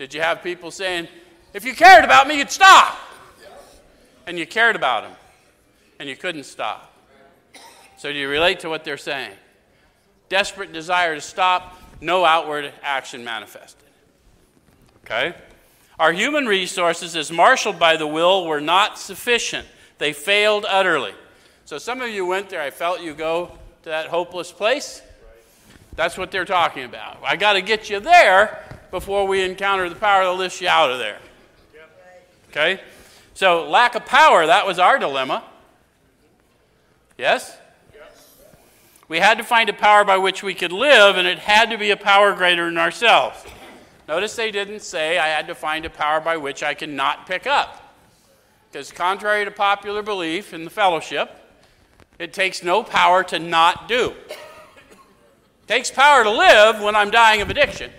Did you have people saying, if you cared about me, you'd stop? And you cared about them, and you couldn't stop. So, do you relate to what they're saying? Desperate desire to stop, no outward action manifested. Okay? Our human resources, as marshaled by the will, were not sufficient. They failed utterly. So, some of you went there. I felt you go to that hopeless place. That's what they're talking about. I got to get you there before we encounter the power that lifts you out of there. Okay? So, lack of power, that was our dilemma. Yes? We had to find a power by which we could live, and it had to be a power greater than ourselves. Notice they didn't say I had to find a power by which I can not pick up. Because, contrary to popular belief in the fellowship, it takes no power to not do. It takes power to live when I'm dying of addiction.